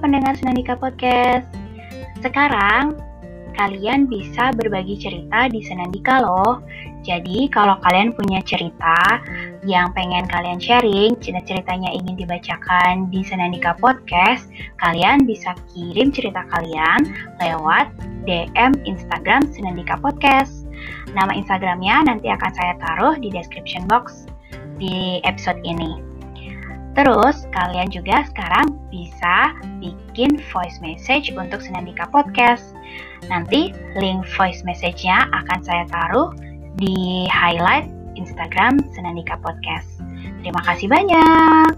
pendengar Senandika Podcast. Sekarang kalian bisa berbagi cerita di Senandika loh. Jadi kalau kalian punya cerita yang pengen kalian sharing, cerita-ceritanya ingin dibacakan di Senandika Podcast, kalian bisa kirim cerita kalian lewat DM Instagram Senandika Podcast. Nama Instagramnya nanti akan saya taruh di description box di episode ini. Terus, kalian juga sekarang bisa bikin voice message untuk Senandika Podcast. Nanti link voice message-nya akan saya taruh di highlight Instagram Senandika Podcast. Terima kasih banyak.